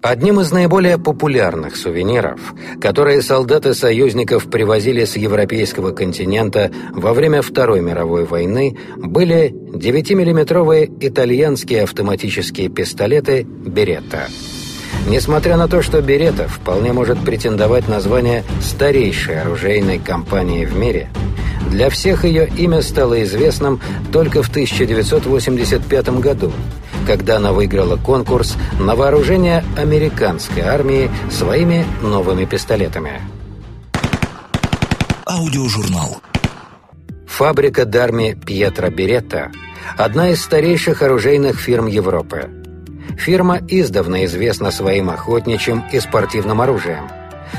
Одним из наиболее популярных сувениров, которые солдаты союзников привозили с европейского континента во время Второй мировой войны, были 9-миллиметровые итальянские автоматические пистолеты «Беретта». Несмотря на то, что «Беретта» вполне может претендовать на звание старейшей оружейной компании в мире, для всех ее имя стало известным только в 1985 году – когда она выиграла конкурс на вооружение американской армии своими новыми пистолетами. Аудиожурнал. Фабрика Дарми Пьетро Беретта – одна из старейших оружейных фирм Европы. Фирма издавна известна своим охотничьим и спортивным оружием –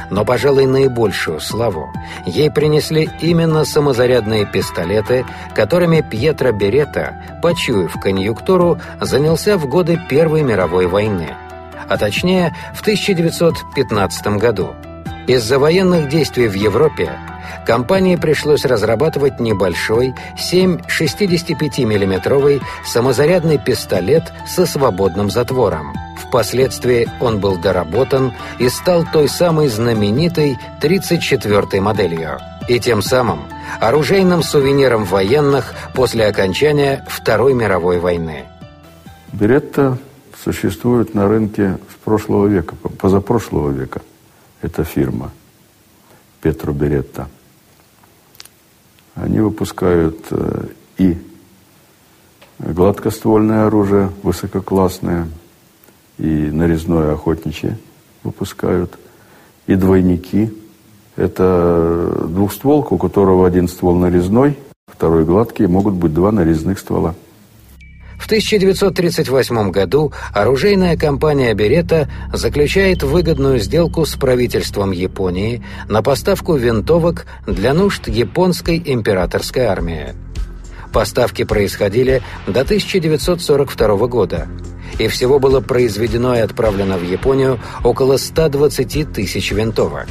но, пожалуй, наибольшую славу ей принесли именно самозарядные пистолеты, которыми Пьетро Беретта, почуяв конъюнктуру, занялся в годы Первой мировой войны, а точнее в 1915 году. Из-за военных действий в Европе компании пришлось разрабатывать небольшой 7,65 миллиметровый самозарядный пистолет со свободным затвором – Впоследствии он был доработан и стал той самой знаменитой 34-й моделью. И тем самым оружейным сувениром военных после окончания Второй мировой войны. Беретта существует на рынке с прошлого века, позапрошлого века. Это фирма Петро Беретта. Они выпускают э, и гладкоствольное оружие, высококлассное, и нарезное охотничье выпускают, и двойники. Это двухстволка, у которого один ствол нарезной, второй гладкий, могут быть два нарезных ствола. В 1938 году оружейная компания «Берета» заключает выгодную сделку с правительством Японии на поставку винтовок для нужд японской императорской армии. Поставки происходили до 1942 года – и всего было произведено и отправлено в Японию около 120 тысяч винтовок.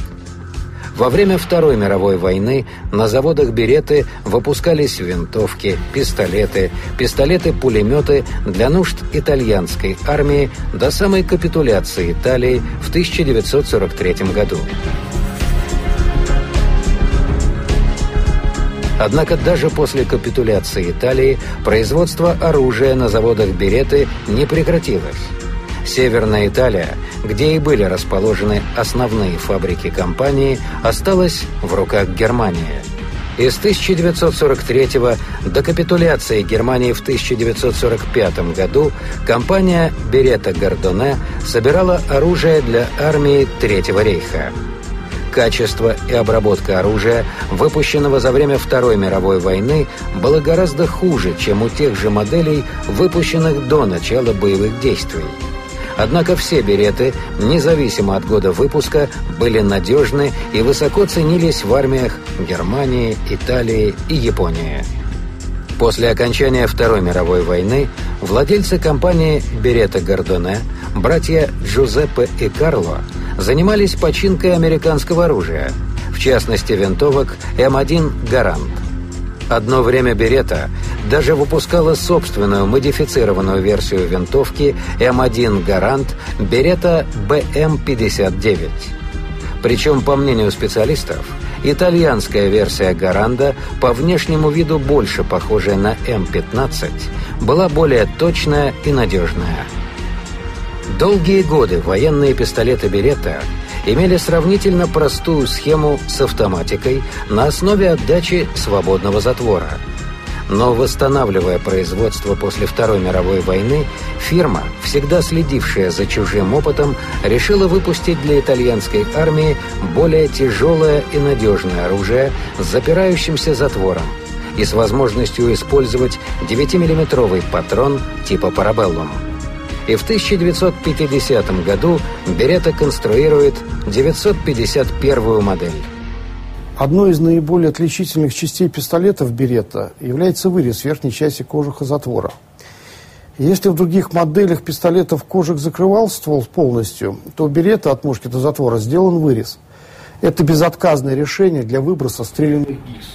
Во время Второй мировой войны на заводах «Береты» выпускались винтовки, пистолеты, пистолеты-пулеметы для нужд итальянской армии до самой капитуляции Италии в 1943 году. Однако даже после капитуляции Италии производство оружия на заводах Береты не прекратилось. Северная Италия, где и были расположены основные фабрики компании, осталась в руках Германии. С 1943 до капитуляции Германии в 1945 году компания Берета Гордоне собирала оружие для армии Третьего рейха качество и обработка оружия, выпущенного за время Второй мировой войны, было гораздо хуже, чем у тех же моделей, выпущенных до начала боевых действий. Однако все береты, независимо от года выпуска, были надежны и высоко ценились в армиях Германии, Италии и Японии. После окончания Второй мировой войны владельцы компании «Берета Гордоне», братья Джузеппе и Карло, занимались починкой американского оружия, в частности винтовок М1 «Гарант». Одно время «Берета» даже выпускала собственную модифицированную версию винтовки М1 «Гарант» «Берета БМ-59». Причем, по мнению специалистов, итальянская версия «Гаранда», по внешнему виду больше похожая на М-15, была более точная и надежная – Долгие годы военные пистолеты «Беретта» имели сравнительно простую схему с автоматикой на основе отдачи свободного затвора. Но восстанавливая производство после Второй мировой войны, фирма, всегда следившая за чужим опытом, решила выпустить для итальянской армии более тяжелое и надежное оружие с запирающимся затвором и с возможностью использовать 9-миллиметровый патрон типа «Парабеллум» и в 1950 году Берета конструирует 951 модель. Одной из наиболее отличительных частей пистолетов Берета является вырез верхней части кожуха затвора. Если в других моделях пистолетов кожух закрывал ствол полностью, то у Берета от мушки до затвора сделан вырез. Это безотказное решение для выброса стрелянных гильз.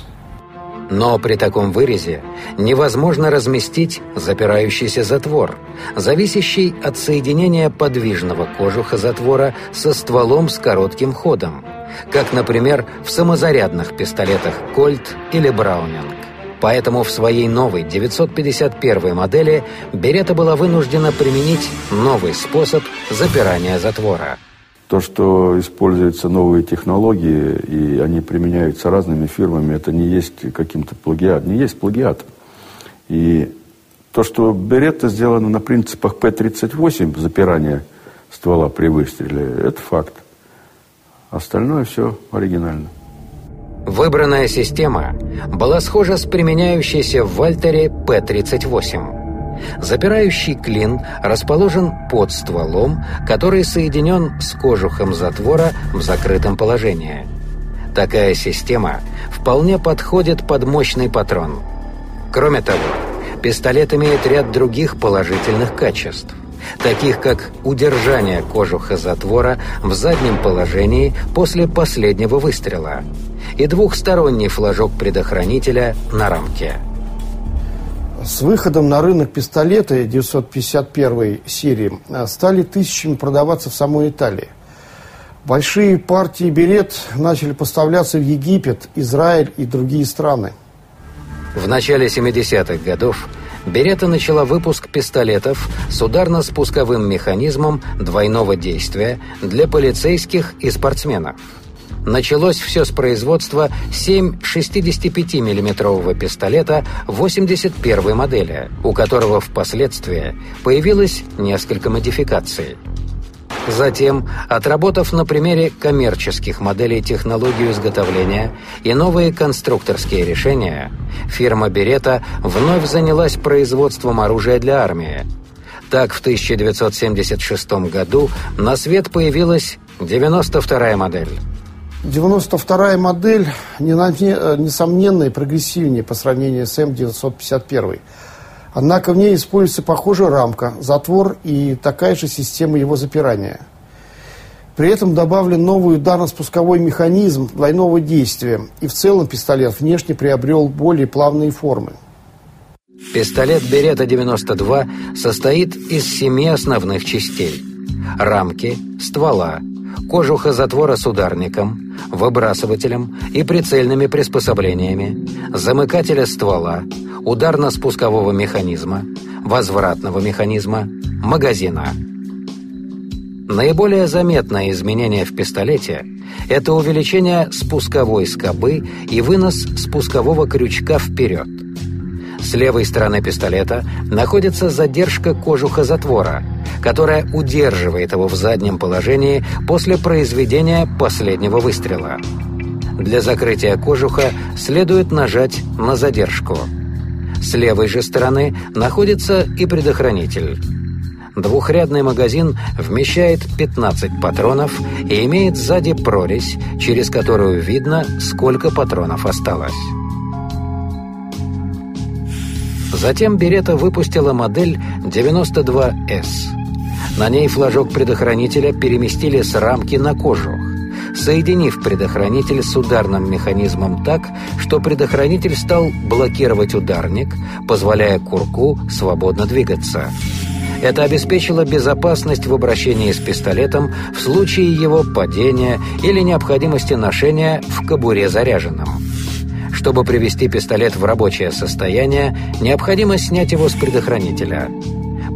Но при таком вырезе невозможно разместить запирающийся затвор, зависящий от соединения подвижного кожуха затвора со стволом с коротким ходом, как, например, в самозарядных пистолетах «Кольт» или «Браунинг». Поэтому в своей новой 951 модели Берета была вынуждена применить новый способ запирания затвора – то, что используются новые технологии, и они применяются разными фирмами, это не есть каким-то плагиат. Не есть плагиат. И то, что Беретта сделано на принципах П-38, запирания ствола при выстреле, это факт. Остальное все оригинально. Выбранная система была схожа с применяющейся в Вальтере П-38. Запирающий клин расположен под стволом, который соединен с кожухом затвора в закрытом положении. Такая система вполне подходит под мощный патрон. Кроме того, пистолет имеет ряд других положительных качеств таких как удержание кожуха затвора в заднем положении после последнего выстрела и двухсторонний флажок предохранителя на рамке. С выходом на рынок пистолеты 951 серии э, стали тысячами продаваться в самой Италии. Большие партии берет начали поставляться в Египет, Израиль и другие страны. В начале 70-х годов Берета начала выпуск пистолетов с ударно-спусковым механизмом двойного действия для полицейских и спортсменов. Началось все с производства 7 65 миллиметрового пистолета 81 модели, у которого впоследствии появилось несколько модификаций. Затем, отработав на примере коммерческих моделей технологию изготовления и новые конструкторские решения, фирма «Берета» вновь занялась производством оружия для армии. Так, в 1976 году на свет появилась 92-я модель. 92-я модель, несомненно, и прогрессивнее по сравнению с М951. Однако в ней используется похожая рамка, затвор и такая же система его запирания. При этом добавлен новый ударно-спусковой механизм двойного действия, и в целом пистолет внешне приобрел более плавные формы. Пистолет «Берета-92» состоит из семи основных частей. Рамки, ствола, кожуха затвора с ударником, выбрасывателем и прицельными приспособлениями, замыкателя ствола, ударно-спускового механизма, возвратного механизма, магазина. Наиболее заметное изменение в пистолете – это увеличение спусковой скобы и вынос спускового крючка вперед. С левой стороны пистолета находится задержка кожуха затвора – которая удерживает его в заднем положении после произведения последнего выстрела. Для закрытия кожуха следует нажать на задержку. С левой же стороны находится и предохранитель. Двухрядный магазин вмещает 15 патронов и имеет сзади прорезь, через которую видно, сколько патронов осталось. Затем Берета выпустила модель 92S. На ней флажок предохранителя переместили с рамки на кожух, соединив предохранитель с ударным механизмом так, что предохранитель стал блокировать ударник, позволяя курку свободно двигаться. Это обеспечило безопасность в обращении с пистолетом в случае его падения или необходимости ношения в кобуре заряженном. Чтобы привести пистолет в рабочее состояние, необходимо снять его с предохранителя –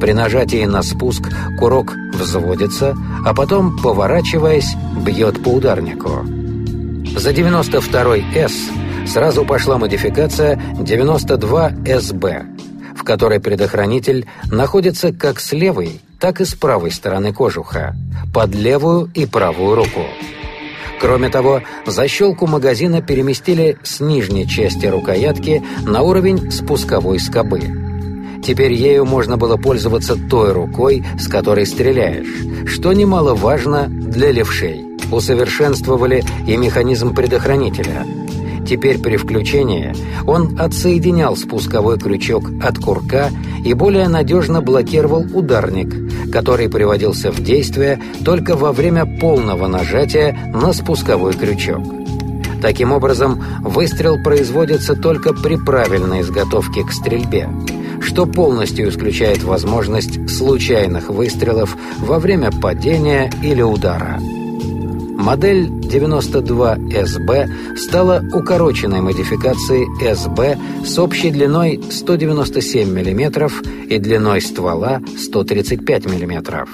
при нажатии на спуск курок взводится, а потом, поворачиваясь, бьет по ударнику. За 92-й С сразу пошла модификация 92СБ, в которой предохранитель находится как с левой, так и с правой стороны кожуха, под левую и правую руку. Кроме того, защелку магазина переместили с нижней части рукоятки на уровень спусковой скобы. Теперь ею можно было пользоваться той рукой, с которой стреляешь, что немаловажно для левшей. Усовершенствовали и механизм предохранителя. Теперь при включении он отсоединял спусковой крючок от курка и более надежно блокировал ударник, который приводился в действие только во время полного нажатия на спусковой крючок. Таким образом, выстрел производится только при правильной изготовке к стрельбе, что полностью исключает возможность случайных выстрелов во время падения или удара. Модель 92SB стала укороченной модификацией SB с общей длиной 197 мм и длиной ствола 135 мм.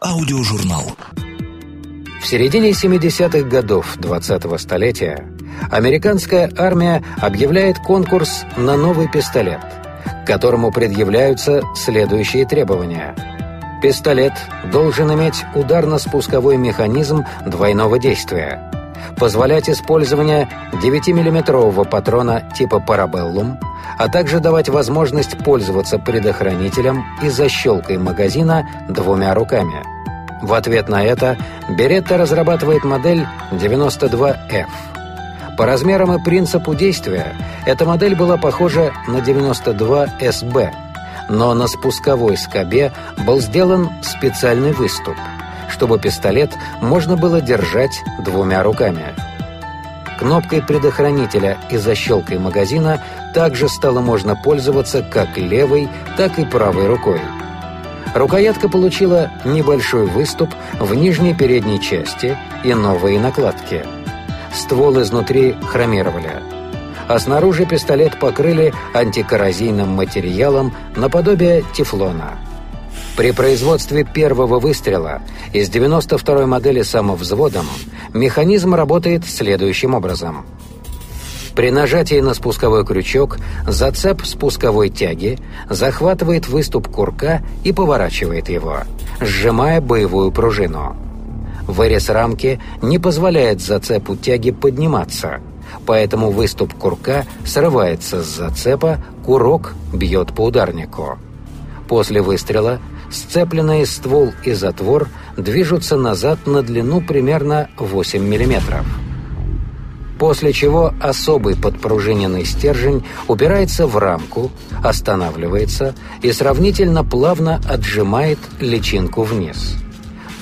Аудиожурнал. В середине 70-х годов 20-го столетия американская армия объявляет конкурс на новый пистолет, к которому предъявляются следующие требования – Пистолет должен иметь ударно-спусковой механизм двойного действия, позволять использование 9-миллиметрового патрона типа «Парабеллум», а также давать возможность пользоваться предохранителем и защелкой магазина двумя руками. В ответ на это Беретта разрабатывает модель 92F. По размерам и принципу действия эта модель была похожа на 92SB – но на спусковой скобе был сделан специальный выступ, чтобы пистолет можно было держать двумя руками. Кнопкой предохранителя и защелкой магазина также стало можно пользоваться как левой, так и правой рукой. Рукоятка получила небольшой выступ в нижней передней части и новые накладки. Ствол изнутри хромировали а снаружи пистолет покрыли антикоррозийным материалом наподобие тефлона. При производстве первого выстрела из 92-й модели самовзводом механизм работает следующим образом. При нажатии на спусковой крючок зацеп спусковой тяги захватывает выступ курка и поворачивает его, сжимая боевую пружину. Вырез рамки не позволяет зацепу тяги подниматься – поэтому выступ курка срывается с зацепа, курок бьет по ударнику. После выстрела сцепленные ствол и затвор движутся назад на длину примерно 8 мм. После чего особый подпружиненный стержень упирается в рамку, останавливается и сравнительно плавно отжимает личинку вниз.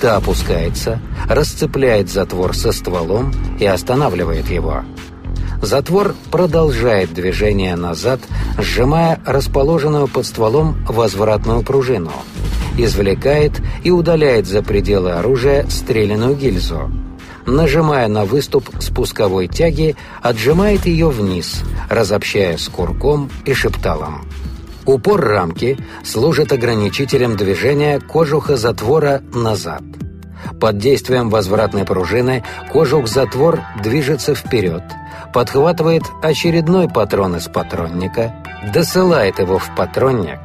Та опускается, расцепляет затвор со стволом и останавливает его. Затвор продолжает движение назад, сжимая расположенную под стволом возвратную пружину. Извлекает и удаляет за пределы оружия стреляную гильзу. Нажимая на выступ спусковой тяги, отжимает ее вниз, разобщая с курком и шепталом. Упор рамки служит ограничителем движения кожуха затвора назад. Под действием возвратной пружины кожух-затвор движется вперед – подхватывает очередной патрон из патронника, досылает его в патронник,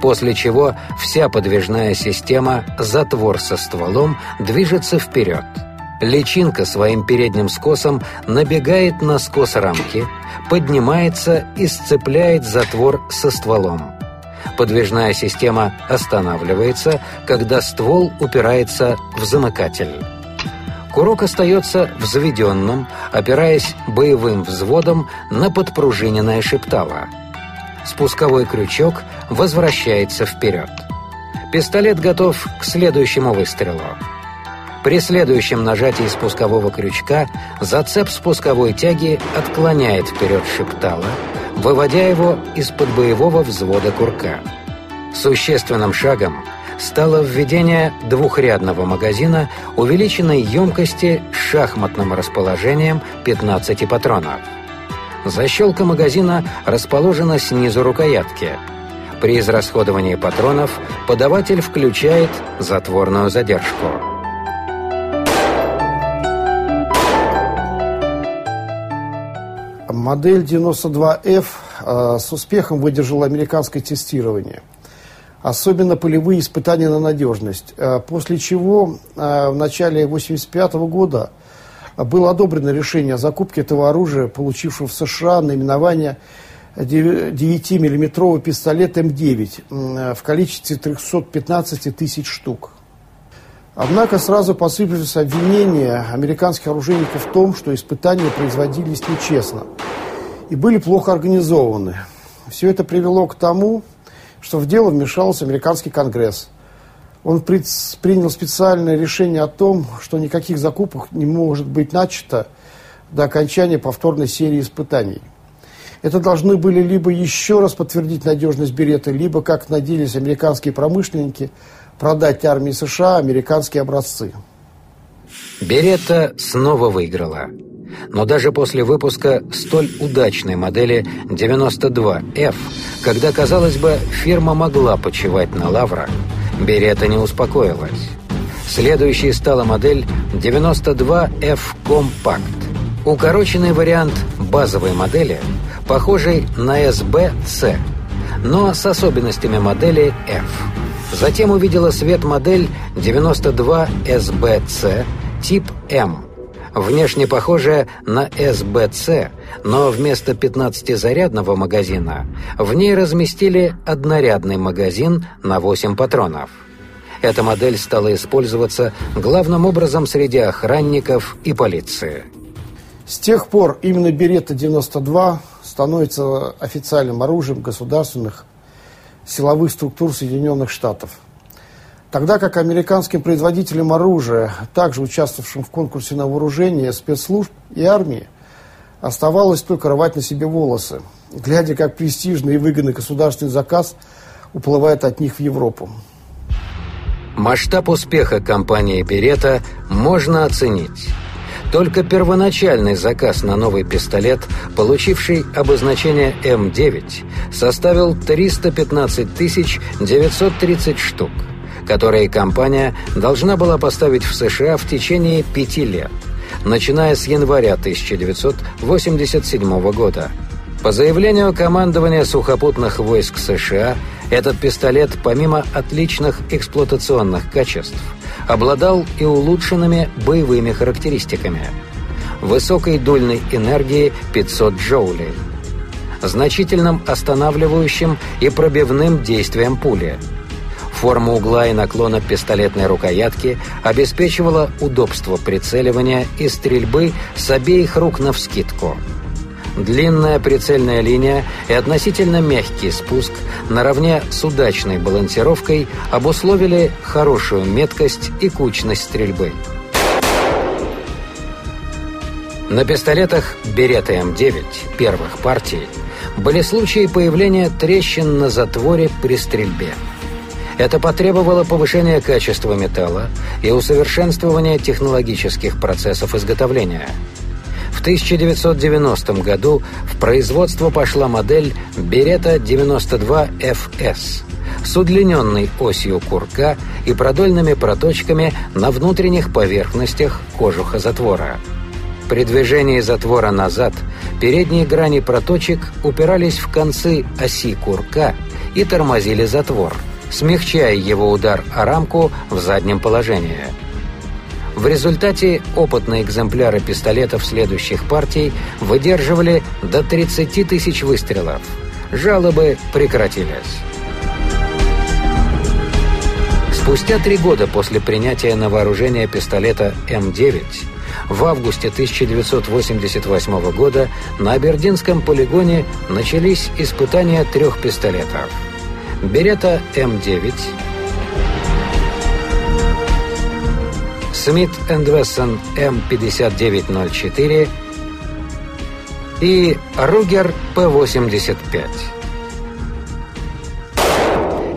после чего вся подвижная система, затвор со стволом, движется вперед. Личинка своим передним скосом набегает на скос рамки, поднимается и сцепляет затвор со стволом. Подвижная система останавливается, когда ствол упирается в замыкатель. Курок остается взведенным, опираясь боевым взводом на подпружиненное шептало. Спусковой крючок возвращается вперед. Пистолет готов к следующему выстрелу. При следующем нажатии спускового крючка зацеп спусковой тяги отклоняет вперед шептало, выводя его из-под боевого взвода курка. Существенным шагом – стало введение двухрядного магазина увеличенной емкости с шахматным расположением 15 патронов. Защелка магазина расположена снизу рукоятки. При израсходовании патронов подаватель включает затворную задержку. Модель 92F э, с успехом выдержала американское тестирование – особенно полевые испытания на надежность. Э, после чего э, в начале 1985 года было одобрено решение о закупке этого оружия, получившего в США наименование 9-миллиметровый пистолет М9 в количестве 315 тысяч штук. Однако сразу посыпались обвинения американских оружейников в том, что испытания производились нечестно и были плохо организованы. Все это привело к тому, что в дело вмешался американский конгресс. Он принял специальное решение о том, что никаких закупок не может быть начато до окончания повторной серии испытаний. Это должны были либо еще раз подтвердить надежность берета, либо, как надеялись американские промышленники, продать армии США американские образцы. Берета снова выиграла. Но даже после выпуска столь удачной модели 92F, когда, казалось бы, фирма могла почивать на лаврах, Берета не успокоилась. Следующей стала модель 92F Compact. Укороченный вариант базовой модели, похожий на SBC, но с особенностями модели F. Затем увидела свет модель 92SBC тип М, внешне похожая на СБЦ, но вместо 15-зарядного магазина в ней разместили однорядный магазин на 8 патронов. Эта модель стала использоваться главным образом среди охранников и полиции. С тех пор именно Беретта-92 становится официальным оружием государственных силовых структур Соединенных Штатов – Тогда как американским производителям оружия, также участвовавшим в конкурсе на вооружение спецслужб и армии, оставалось только рвать на себе волосы, глядя, как престижный и выгодный государственный заказ уплывает от них в Европу. Масштаб успеха компании «Берета» можно оценить. Только первоначальный заказ на новый пистолет, получивший обозначение М9, составил 315 930 штук – которые компания должна была поставить в США в течение пяти лет, начиная с января 1987 года. По заявлению командования сухопутных войск США, этот пистолет, помимо отличных эксплуатационных качеств, обладал и улучшенными боевыми характеристиками. Высокой дульной энергии 500 джоулей, значительным останавливающим и пробивным действием пули – Форма угла и наклона пистолетной рукоятки обеспечивала удобство прицеливания и стрельбы с обеих рук навскидку. Длинная прицельная линия и относительно мягкий спуск наравне с удачной балансировкой обусловили хорошую меткость и кучность стрельбы. На пистолетах «Берета М9» первых партий были случаи появления трещин на затворе при стрельбе. Это потребовало повышения качества металла и усовершенствования технологических процессов изготовления. В 1990 году в производство пошла модель Берета 92FS с удлиненной осью курка и продольными проточками на внутренних поверхностях кожуха затвора. При движении затвора назад передние грани проточек упирались в концы оси курка и тормозили затвор – смягчая его удар о рамку в заднем положении. В результате опытные экземпляры пистолетов следующих партий выдерживали до 30 тысяч выстрелов. Жалобы прекратились. Спустя три года после принятия на вооружение пистолета М9 в августе 1988 года на Абердинском полигоне начались испытания трех пистолетов – Берета М9, Смит Вессон М5904 и Ругер П-85.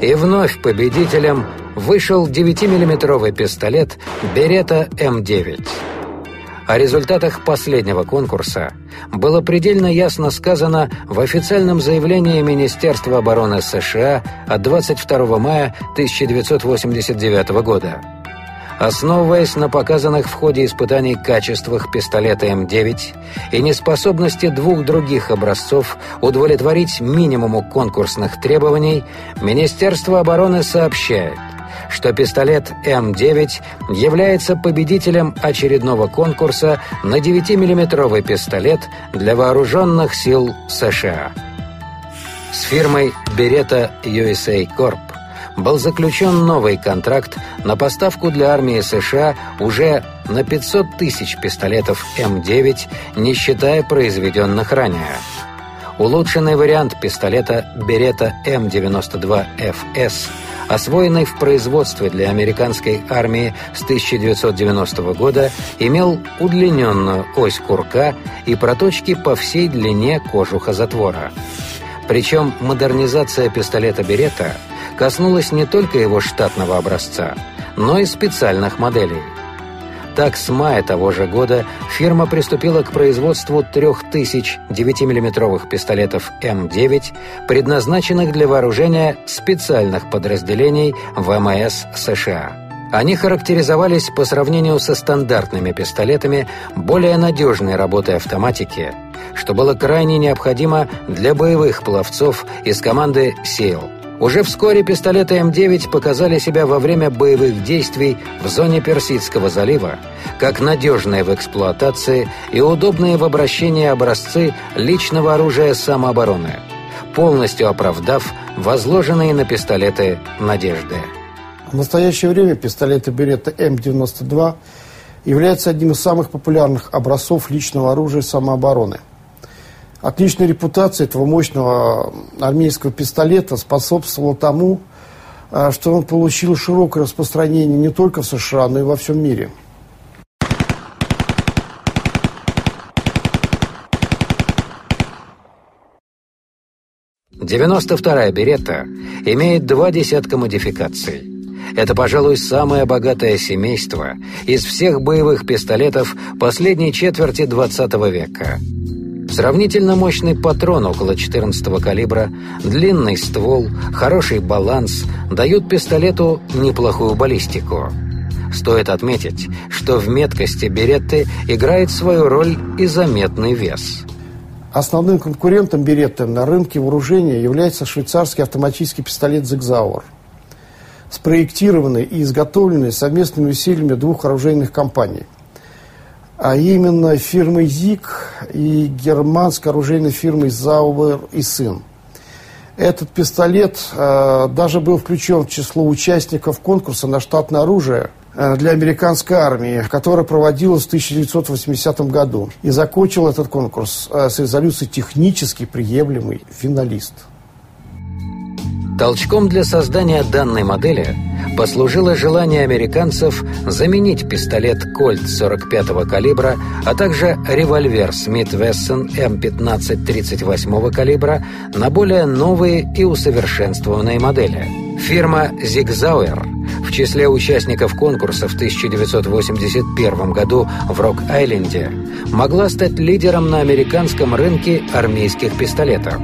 И вновь победителем вышел 9-миллиметровый пистолет Берета М9. О результатах последнего конкурса было предельно ясно сказано в официальном заявлении Министерства обороны США от 22 мая 1989 года. Основываясь на показанных в ходе испытаний качествах пистолета М9 и неспособности двух других образцов удовлетворить минимуму конкурсных требований, Министерство обороны сообщает – что пистолет М9 является победителем очередного конкурса на 9-миллиметровый пистолет для вооруженных сил США. С фирмой Beretta USA Corp был заключен новый контракт на поставку для армии США уже на 500 тысяч пистолетов М9, не считая произведенных ранее. Улучшенный вариант пистолета Beretta М92FS освоенный в производстве для американской армии с 1990 года, имел удлиненную ось курка и проточки по всей длине кожуха затвора. Причем модернизация пистолета «Беретта» коснулась не только его штатного образца, но и специальных моделей – так, с мая того же года фирма приступила к производству 3000 9-мм пистолетов М9, предназначенных для вооружения специальных подразделений ВМС США. Они характеризовались по сравнению со стандартными пистолетами более надежной работой автоматики, что было крайне необходимо для боевых пловцов из команды «Сил». Уже вскоре пистолеты М9 показали себя во время боевых действий в зоне Персидского залива как надежные в эксплуатации и удобные в обращении образцы личного оружия самообороны, полностью оправдав возложенные на пистолеты надежды. В настоящее время пистолеты Беретта М92 являются одним из самых популярных образцов личного оружия самообороны – Отличная репутация этого мощного армейского пистолета способствовала тому, а, что он получил широкое распространение не только в США, но и во всем мире. Девяносто вторая беретта имеет два десятка модификаций. Это, пожалуй, самое богатое семейство из всех боевых пистолетов последней четверти XX века – Сравнительно мощный патрон около 14 калибра, длинный ствол, хороший баланс дают пистолету неплохую баллистику. Стоит отметить, что в меткости Беретты играет свою роль и заметный вес. Основным конкурентом Беретты на рынке вооружения является швейцарский автоматический пистолет «Зигзауэр», спроектированный и изготовленный совместными усилиями двух оружейных компаний – а именно фирмы ЗИК и германской оружейной фирмы Заубер и сын. Этот пистолет э, даже был включен в число участников конкурса на штатное оружие э, для американской армии, которое проводилось в 1980 году. И закончил этот конкурс э, с резолюцией «Технически приемлемый финалист». Толчком для создания данной модели послужило желание американцев заменить пистолет Colt 45-го калибра, а также револьвер Smith Wesson M15 38-го калибра на более новые и усовершенствованные модели. Фирма Zigzauer в числе участников конкурса в 1981 году в Рок-Айленде могла стать лидером на американском рынке армейских пистолетов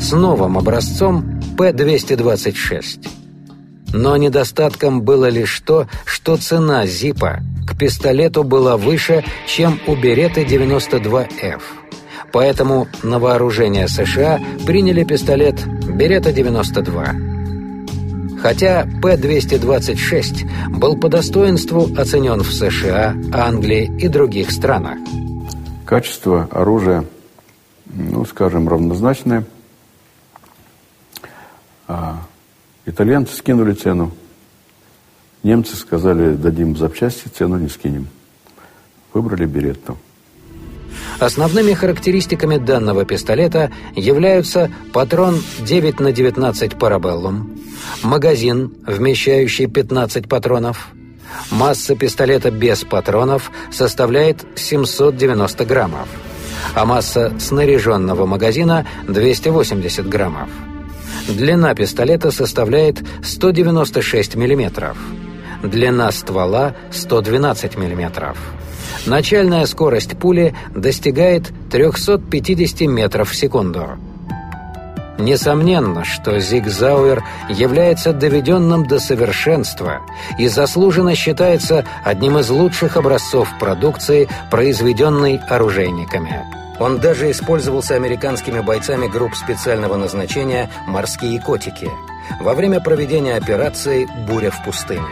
с новым образцом П-226. Но недостатком было лишь то, что цена ЗИПа к пистолету была выше, чем у Береты 92F. Поэтому на вооружение США приняли пистолет Берета 92. Хотя П-226 был по достоинству оценен в США, Англии и других странах. Качество оружия, ну, скажем, равнозначное – а итальянцы скинули цену. Немцы сказали, дадим запчасти, цену не скинем. Выбрали Беретту. Основными характеристиками данного пистолета являются патрон 9 на 19 парабеллум, магазин, вмещающий 15 патронов. Масса пистолета без патронов составляет 790 граммов, а масса снаряженного магазина 280 граммов. Длина пистолета составляет 196 мм. Длина ствола 112 мм. Начальная скорость пули достигает 350 метров в секунду. Несомненно, что Зигзауэр является доведенным до совершенства и заслуженно считается одним из лучших образцов продукции, произведенной оружейниками. Он даже использовался американскими бойцами групп специального назначения «Морские котики» во время проведения операции «Буря в пустыне».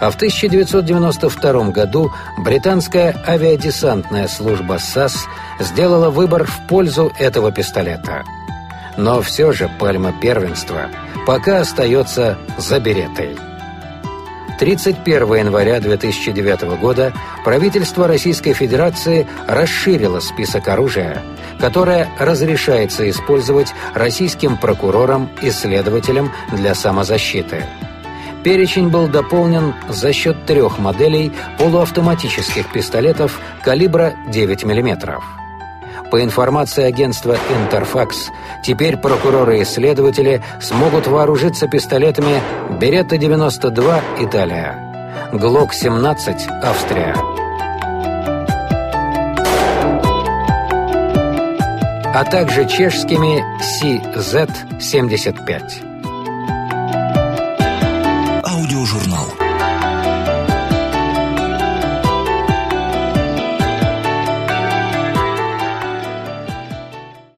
А в 1992 году британская авиадесантная служба САС сделала выбор в пользу этого пистолета. Но все же пальма первенства пока остается за беретой. 31 января 2009 года правительство Российской Федерации расширило список оружия, которое разрешается использовать российским прокурорам и следователям для самозащиты. Перечень был дополнен за счет трех моделей полуавтоматических пистолетов калибра 9 мм. По информации агентства «Интерфакс», теперь прокуроры и следователи смогут вооружиться пистолетами «Беретта-92» Италия, «Глок-17» Австрия, а также чешскими CZ-75.